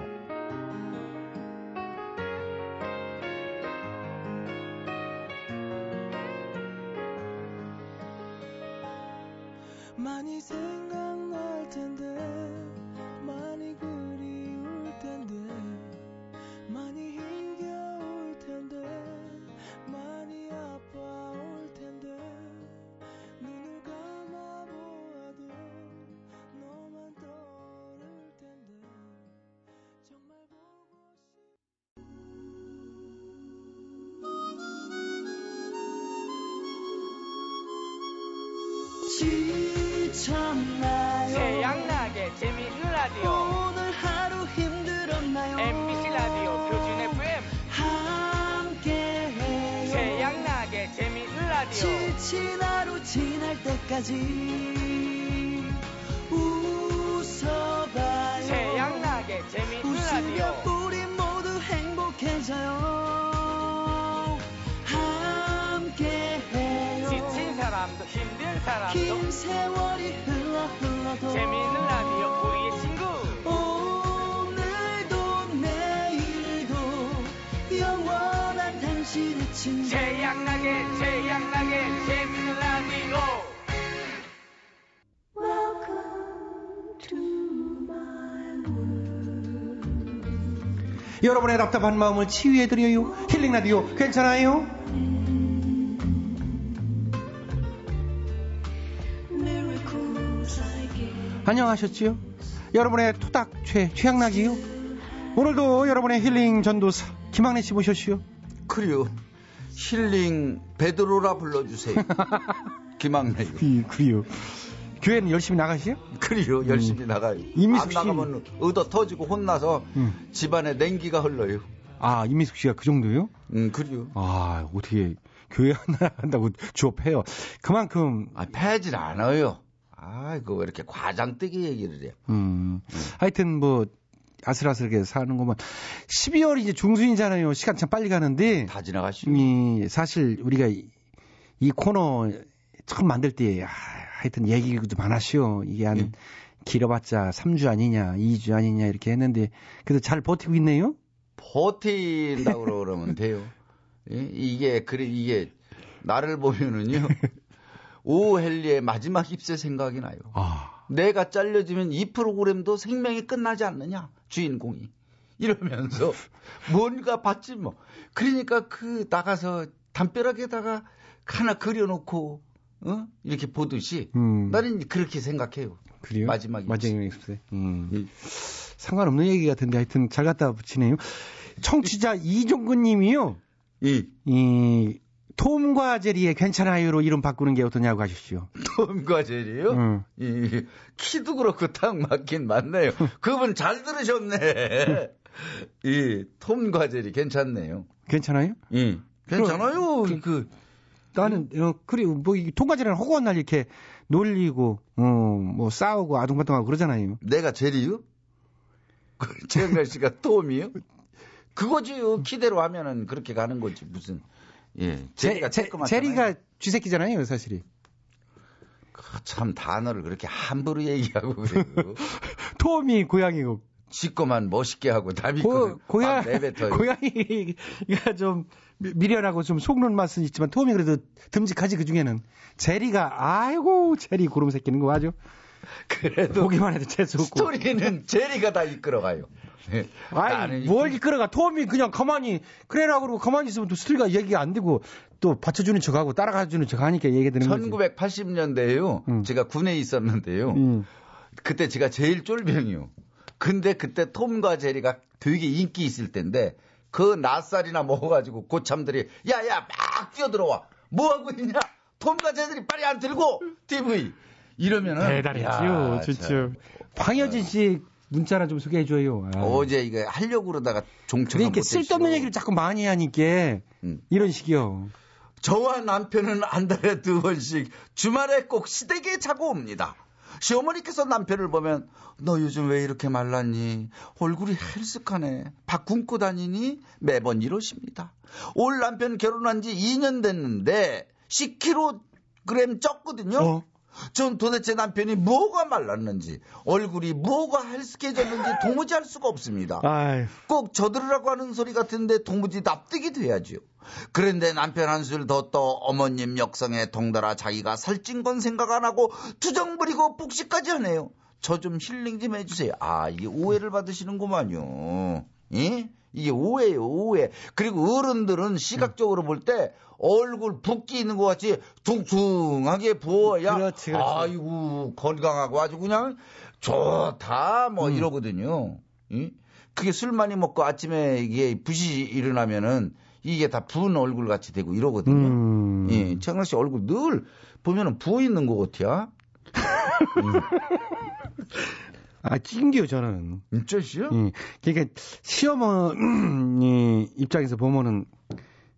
많이 생각날 텐데 지쳤나요 태양나게 재미있는 라디오. 오늘 하루 힘들었나요? MBC 라디오 표준 FM 함께해요. 태양나게 재미있는 라디오. 지친 하루 지날 때까지 사람도 긴 세월이 흘러 흘러도 재미있는 라디오 우리의 친구 오늘도 내일도 영원한 당신의 친구 태양나게 태양나게 재미있는 라디오 여러분의 답답한 마음을 치유해드려요. 힐링 라디오 괜찮아요? 안녕하셨지요? 여러분의 토닥 최 최양락이요. 오늘도 여러분의 힐링 전도사 김학래 씨 모셨시요. 그래요. 힐링 베드로라 불러주세요. [LAUGHS] 김학래요. 이, 그래요. 교회는 열심히 나가시요? 그래요. 열심히 나가요. 음. 이미숙 안 씨. 나가면 얻어 터지고 혼나서 음. 집안에 냉기가 흘러요. 아 이미숙 씨가 그 정도요? 음, 그래요. 아 어떻게 교회 하나 한다고 주업해요? 그만큼 아, 패질 않아요. 아, 그거 왜 이렇게 과장되게 얘기를 해. 음. 하여튼 뭐 아슬아슬하게 사는 거면 12월이 이제 중순이잖아요. 시간 참 빨리 가는데 다 지나가시죠. 이 사실 우리가 이, 이 코너 처음 만들 때 아, 하여튼 얘기도 많았시요. 이게 한 길어봤자 3주 아니냐, 2주 아니냐 이렇게 했는데 그래도 잘 버티고 있네요. 버틴다고 그러면 돼요. 예? 이게 그래 이게 나를 보면은요. [LAUGHS] 오헬리의 마지막 입새 생각이 나요. 내가 잘려지면 이 프로그램도 생명이 끝나지 않느냐 주인공이 이러면서 [LAUGHS] 뭔가 봤지 뭐. 그러니까 그 나가서 담벼락에다가 하나 그려놓고 어? 이렇게 보듯이 음. 나는 그렇게 생각해요. 그래요? 마지막. 마지막 입새. 음. 상관없는 얘기 같은데 하여튼 잘 갖다 붙이네요. 청취자 이종근 님이요. 이. 이 톰과 제리의 괜찮아요로 이름 바꾸는 게 어떠냐고 하십시오. [LAUGHS] 톰과 제리요? 응. 이, 키도 그렇고 딱 맞긴 맞네요. 그분 잘 들으셨네. [LAUGHS] 이 톰과 제리 괜찮네요. 괜찮아요? 예. 괜찮아요. 그, 그, 나는 어, 그래 뭐 통과제리는 허구한 날 이렇게 놀리고 어뭐 싸우고 아둥바둥하고 그러잖아요. 내가 제리요? [LAUGHS] 그 최영렬 씨가 톰이요? 그거지요. 키대로 하면은 그렇게 가는 거지 무슨. 예. 제리가 제. 제리가 쥐새끼잖아요, 사실이. 그참 단어를 그렇게 함부로 얘기하고 그래요. [LAUGHS] 톰이 고양이고. 지꺼만 멋있게 하고 남이 고, 고양. 고양이가 좀 미- 미련하고 좀 속는 맛은 있지만 톰이 그래도 듬직하지 그 중에는 제리가 아이고 제리 고름 새끼는 거 아주 그래도 보기만 해도 재수 없고 스토리는 제리가 다 이끌어가요. 예. 아이 뭘 이끌어가 톰이 그냥 가만히 그래라 그러고 가만히 있으면 또 스토리가 얘기가 안 되고 또 받쳐주는 척하고 따라가주는 척 하니까 얘기 되는 거지 1980년대에요. 제가 군에 있었는데요. 음. 그때 제가 제일 쫄병이요. 근데 그때 톰과 제리가 되게 인기 있을 때인데 그 낯살이나 먹어가지고 고참들이 야 야 막 뛰어들어와 뭐 하고 있냐 톰과 제리 빨리 안 들고 TV 이러면은 대단했지요 야, 진짜 참. 황여진 씨 문자나 좀 소개해 줘요 아. 어제 이거 하려고 그러다가 그러니까 못했어. 쓸데없는 얘기를 자꾸 많이 하니까 음. 이런 식이요 저와 남편은 한 달에 두 번씩 주말에 꼭 시댁에 자고 옵니다. 시어머니께서 남편을 보면 너 요즘 왜 이렇게 말랐니? 얼굴이 헬쓱하네. 밥 굶고 다니니? 매번 이러십니다. 올 남편 결혼한 지 2년 됐는데 10kg 쪘거든요. 전 도대체 남편이 뭐가 말랐는지 얼굴이 뭐가 헬쓱해졌는지 도무지 알 수가 없습니다. 아유. 꼭 저들으라고 하는 소리 같은데 도무지 납득이 돼야지요. 그런데 남편 한술 더 떠 어머님 역성에 동달아 자기가 살찐 건 생각 안 하고 투정 부리고 복식까지 하네요. 저 좀 힐링 좀 해주세요. 아 이게 오해를 받으시는구만요. 예? 이게 오해예요 오해. 그리고 어른들은 시각적으로 볼 때 얼굴 붓기 있는 것 같이 퉁퉁하게 부어야 그렇지, 그렇지. 아이고 건강하고 아주 그냥 좋다 뭐 음. 이러거든요. 예? 그게 술 많이 먹고 아침에 이게 붓이 일어나면은 이게 다 부은 얼굴 같이 되고 이러거든요. 음. 예, 최강 씨 얼굴 늘 보면은 부어 있는 것 같아요. [LAUGHS] 아 찡겨요 저는 진짜시요? 예. 그러니까 시어머니 입장에서 보면은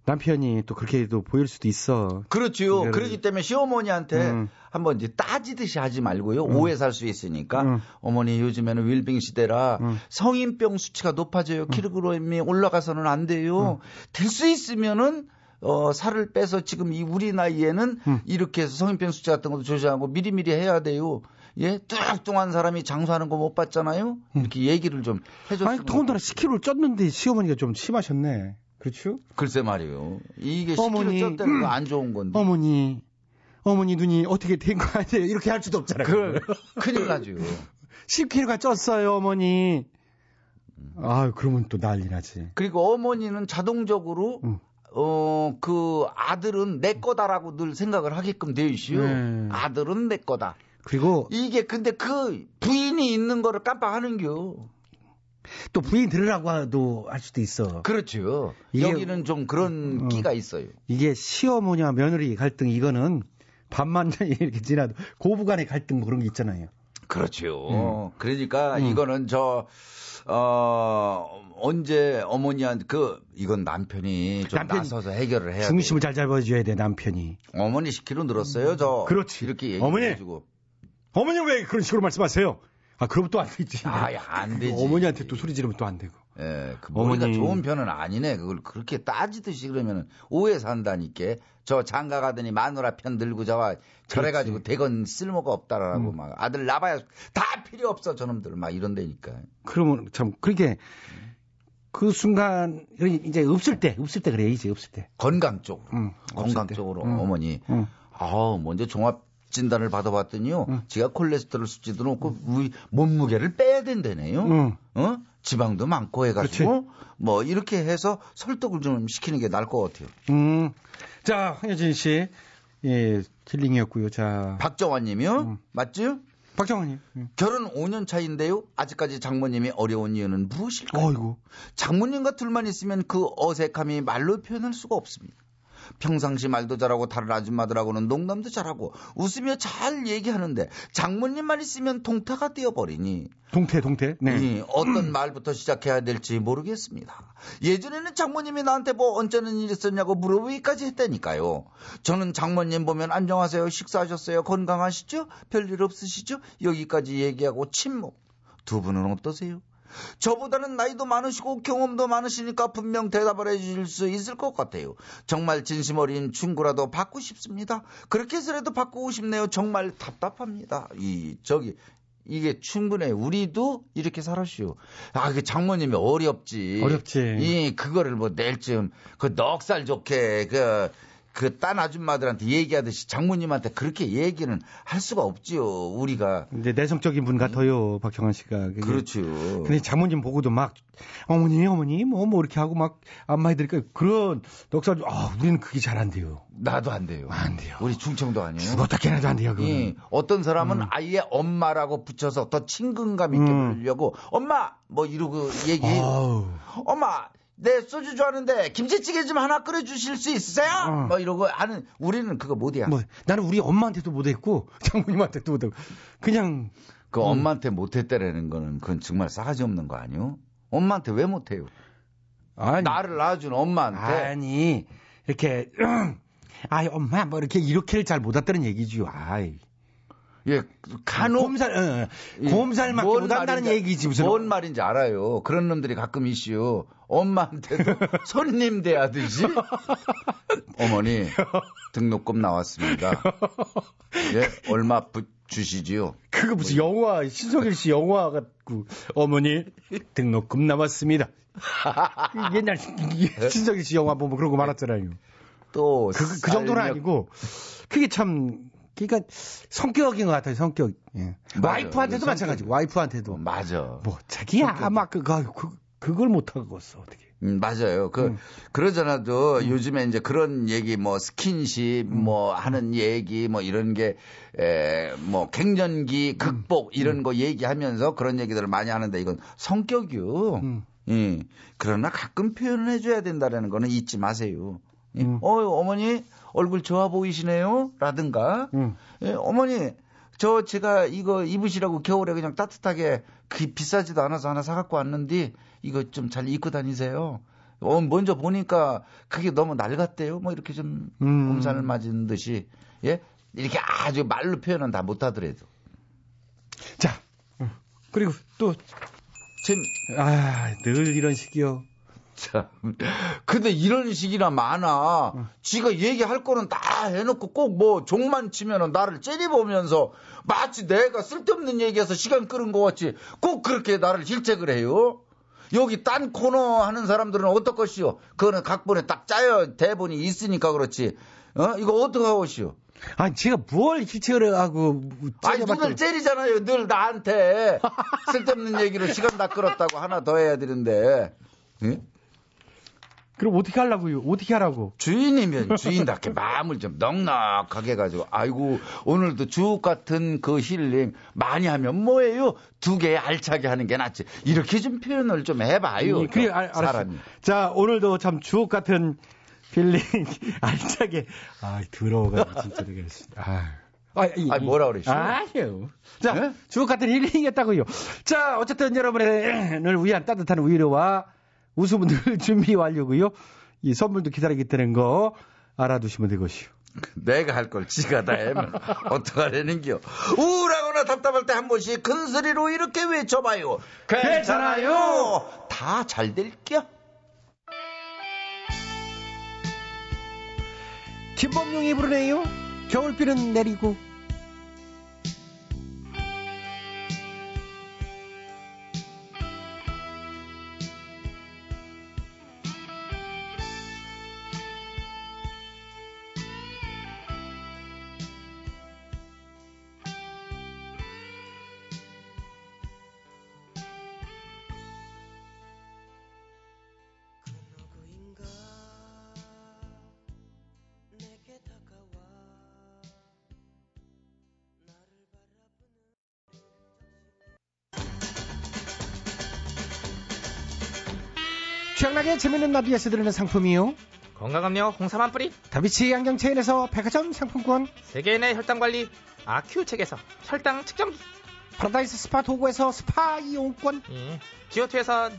남편이 또 그렇게도 보일 수도 있어. 그렇죠. 이거를- 그렇기 때문에 시어머니한테 음. 한번 이제 따지듯이 하지 말고요. 오해 살 수 있으니까. 음. 어머니 요즘에는 윌빙 시대라 성인병 수치가 높아져요. 음. 킬로그램이 올라가서는 안 돼요. 될 수 있으면은 어, 살을 빼서 지금 이 우리 나이에는 음. 이렇게 해서 성인병 수치 같은 것도 조절하고 미리미리 해야 돼요. 예, 뚱뚱한 사람이 장수하는 거 못 봤잖아요. 이렇게 얘기를 좀 해줬으면. 음. 아니 더군다나 10kg를 쪘는데 시어머니가 좀 심하셨네. 그렇죠? 글쎄 말이에요. 이게 10kg 어머니, 쪘다는 거 안 좋은 건데. 어머니, 어머니 눈이 어떻게 된 거 아니에요? 이렇게 할 수도 없잖아요. 그 큰일 나죠. [LAUGHS] 10kg가 쪘어요, 어머니. 아, 그러면 또 난리 나지. 그리고 어머니는 자동적으로 음. 어, 그 아들은 내 거다라고 늘 생각을 하게끔 되어 있어요. 네. 아들은 내 거다. 그리고 이게 근데 그 부인이 있는 거를 깜빡하는 겨. 또 부인 들으라고 할 수도 있어. 그렇죠. 여기는 좀 그런 어. 끼가 있어요. 이게 시어머니와 며느리 갈등 이거는 반만 [LAUGHS] 이렇게 지나도 고부간의 갈등 뭐 그런 게 있잖아요. 그렇죠. 그러니까 음. 이거는 저, 어, 언제 어머니한테 그, 이건 남편이 좀 남편이 나서서 해결을 해야 중심을 잘 잡아줘야 돼 남편이. 어머니 10kg 늘었어요, 저. 그렇지. 이렇게 어머니! 얘기해주고. 어머니 왜 그런 식으로 말씀하세요? 아 그럼 또 안 되지. 아, 야, 안 되지. 어머니한테 또 소리 지르면 또 안 되고. 예, 그 머리가 어머니. 좋은 편은 아니네. 그걸 그렇게 따지듯이 그러면은 오해 산다니까. 저 장가 가더니 마누라 편 들고 저와 저래 가지고 대건 쓸모가 없다라고 음. 막 아들 낳아야 다 필요 없어 저놈들 막 이런다니까. 그러면 참 그렇게 그 순간 이제 없을 때 없을 때 그래 이제 없을 때. 건강 쪽으로. 응, 건강. 쪽으로 응. 어머니. 응. 아우 먼저 종합 진단을 받아봤더니요. 제가 콜레스테롤 수치도 높고 위- 몸무게를 빼야 된다네요. 응. 어? 지방도 많고 해가지고 뭐 이렇게 해서 설득을 좀 시키는 게 나을 것 같아요. 음. 자, 황여진 씨. 예, 킬링이었고요. 자. 박정환 님이요? 음. 맞죠? 박정환님. 결혼 5년 차인데요. 아직까지 장모님이 어려운 이유는 무엇일까요? 어이구. 장모님과 둘만 있으면 그 어색함이 말로 표현할 수가 없습니다. 평상시 말도 잘하고 다른 아줌마들하고는 농담도 잘하고 웃으며 잘 얘기하는데 장모님만 있으면 동태가 되어버리니 동태, 동태. 네. 이 어떤 말부터 시작해야 될지 모르겠습니다. 예전에는 장모님이 나한테 뭐 언제는 일 있었냐고 물어보기까지 했다니까요. 저는 장모님 보면 안녕하세요, 식사하셨어요, 건강하시죠, 별일 없으시죠? 여기까지 얘기하고 침묵. 두 분은 어떠세요? 저보다는 나이도 많으시고 경험도 많으시니까 분명 대답을 해주실 수 있을 것 같아요. 정말 진심 어린 충고라도 받고 싶습니다. 그렇게 해서라도 바꾸고 싶네요. 정말 답답합니다. 이 저기 이게 충분해. 우리도 이렇게 살았슈. 아, 그 장모님이 어렵지. 어렵지. 이 그거를 뭐 내일쯤 그 넉살 좋게 그 그 딴 아줌마들한테 얘기하듯이 장모님한테 그렇게 얘기는 할 수가 없지요. 우리가 이제 내성적인 분 같아요, 박형환 씨가. 그렇죠. 근데 장모님 보고도 막 어머니, 어머니, 뭐, 뭐 이렇게 하고 막 안마 해드릴까 그런 넉살, 아, 우리는 그게 잘 안 돼요. 나도 안 돼요. 안 돼요. 우리 충청도 아니에요. 죽었다 깨나도 안 돼요, 그거는. 예, 어떤 사람은 아예 엄마라고 붙여서 더 친근감 있게 음. 부르려고 엄마 뭐 이러고 얘기. 아우. 엄마 내 소주 좋아하는데 김치찌개 좀 하나 끓여 주실 수 있으세요? 어. 뭐 이러고 하는 우리는 그거 못이야. 뭐, 나는 우리 엄마한테도 못 했고, 장모님한테도 못 했고, 그냥. 그 엄마한테 못 했다라는 거는 그건 정말 싸가지 없는 거 아니요? 엄마한테 왜 못 해요? 아니. 나를 낳아준 엄마한테. 아니, 이렇게, [CLEARS THROAT] 아이, 엄마, 뭐, 이렇게, 이렇게를 잘 못 했다는 얘기지요. 아이. 예, 간혹 곰살, 어, 어. 예, 곰살밖에 뭔 못한다는 얘기지, 무슨. 뭔 말인지 알아요. 그런 놈들이 가끔 이슈. 엄마한테도 [LAUGHS] 손님 대하듯이. 어머니, 등록금 나왔습니다. 예, 얼마 부, 주시지요? 그거 무슨 영화, 신성일 씨 영화 같고, 어머니, 등록금 남았습니다. 그 옛날 신성일 씨 영화 보면 그런 거 많았잖아요. 또, 그, 그 정도는 아니고, 그게 참, 그니까, 성격인 것 같아요, 성격. 예. 와이프한테도 성격- 마찬가지고, 와이프한테도. 맞아. 뭐, 자기야, 막, 그, 그, 그, 그걸 못 하겠어, 어떻게. 음, 맞아요. 그, 그러잖아도 요즘에 이제 그런 얘기, 뭐, 스킨십, 뭐, 하는 얘기, 뭐, 이런 게, 에, 뭐, 갱년기 극복, 이런 거 얘기하면서 그런 얘기들을 많이 하는데 이건 성격이요. 예. 그러나 가끔 표현을 해줘야 된다는 거는 잊지 마세요. 예. 어, 어머니, 얼굴 좋아 보이시네요? 라든가, 예, 어머니, 저 제가 이거 입으시라고 겨울에 그냥 따뜻하게 그 비싸지도 않아서 하나 사갖고 왔는데 이거 좀 잘 입고 다니세요. 어, 먼저 보니까 그게 너무 낡았대요. 뭐 이렇게 좀 음. 곰살을 맞은 듯이 예 이렇게 아주 말로 표현은 다 못하더라도 자 그리고 또 참, 아, 늘 이런 식이요. 참. 근데 이런 식이나 많아. 지가 얘기할 거는 다 해놓고 꼭 뭐 종만 치면은 나를 째려보면서 마치 내가 쓸데없는 얘기해서 시간 끄는 것 같이 꼭 그렇게 나를 질책을 해요. 여기 딴 코너 하는 사람들은 어떨 것이요? 그거는 각본에 딱 짜여 대본이 있으니까 그렇지. 어? 이거 어떡하고시오? 아니, 제가 뭘 희책을 하고, 아니, 눈을 째리잖아요. 늘 나한테. [LAUGHS] 쓸데없는 얘기로 시간 다 끌었다고 하나 더 해야 되는데. 예? 그럼 어떻게 하려고요? 어떻게 하라고? 주인이면 주인답게 마음을 좀 넉넉하게 해가지고, 아이고, 오늘도 주옥 같은 그 힐링 많이 하면 뭐예요? 두 개 알차게 하는 게 낫지. 이렇게 좀 표현을 좀 해봐요. 음, 그래, 알, 알았어. 사람이. 자, 오늘도 참 주옥 같은 힐링 [LAUGHS] 알차게. 아, 더러워가지고 진짜 되게. 아. 아, 이, 아니, 뭐라 그러시오? 아니요. 자, 주옥 같은 힐링이었다고요. 자, 어쨌든 여러분을 위한 따뜻한 위로와 웃음을 [LAUGHS] 준비 완료고요. 이 선물도 기다리겠다는 거 알아두시면 되것이요. 내가 할 걸 지가 다 하면 어떡하려는겨. 우울하거나 답답할 때 한 번씩 큰 소리로 이렇게 외쳐봐요. 괜찮아요. 다 잘 될겨. 김범용이 부르네요. 겨울비는 내리고. 최양락의 재밌는 라디오에서 드리는 상품이요. 건강음료 홍삼 한 뿌리. 다비치 안경 체인에서 백화점 상품권. 세계인의 혈당 관리 아큐 책에서 혈당 측정기. 파라다이스 스파 도고에서 스파 이용권. 예. 지오투에서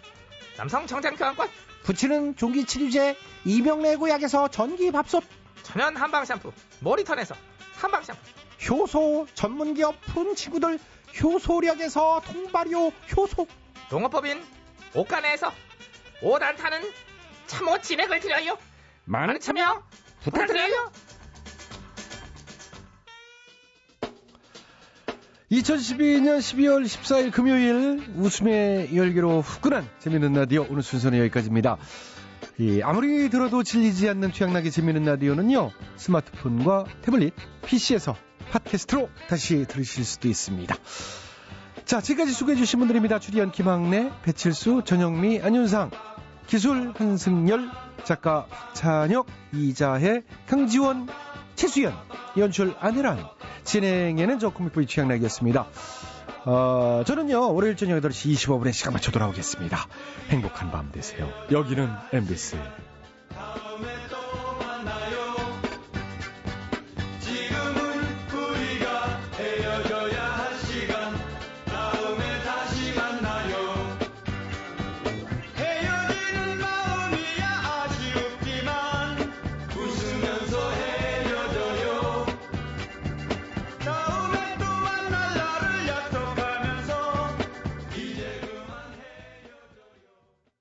남성 정장 교환권. 부치는 종기 치료제 이명래 고약에서 전기 밥솥. 천연 한방 샴푸 모리턴에서 한방 샴푸. 효소 전문기업 푸른 친구들 효소력에서 통발효 효소. 농업법인 옷가네에서 오단타는 참호 진액을 드려요. 많은 참여 부탁드려요. 2012년 12월 14일 금요일 웃음의 열기로 후끈한 재밌는 라디오 오늘 순서는 여기까지입니다. 이 아무리 들어도 질리지 않는 취향나게 재밌는 라디오는요 스마트폰과 태블릿, PC에서 팟캐스트로 다시 들으실 수도 있습니다. 자, 지금까지 수고해주신 분들입니다. 주리연 김학래, 배칠수, 전영미, 안윤상, 기술 한승열, 작가 박찬혁, 이자혜, 강지원, 최수연, 연출 안혜란, 진행에는 저 코믹보이 취향락이었습니다. 어, 저는요, 월요일 저녁 8시 25분에 시간 맞춰 돌아오겠습니다. 행복한 밤 되세요. 여기는 MBC.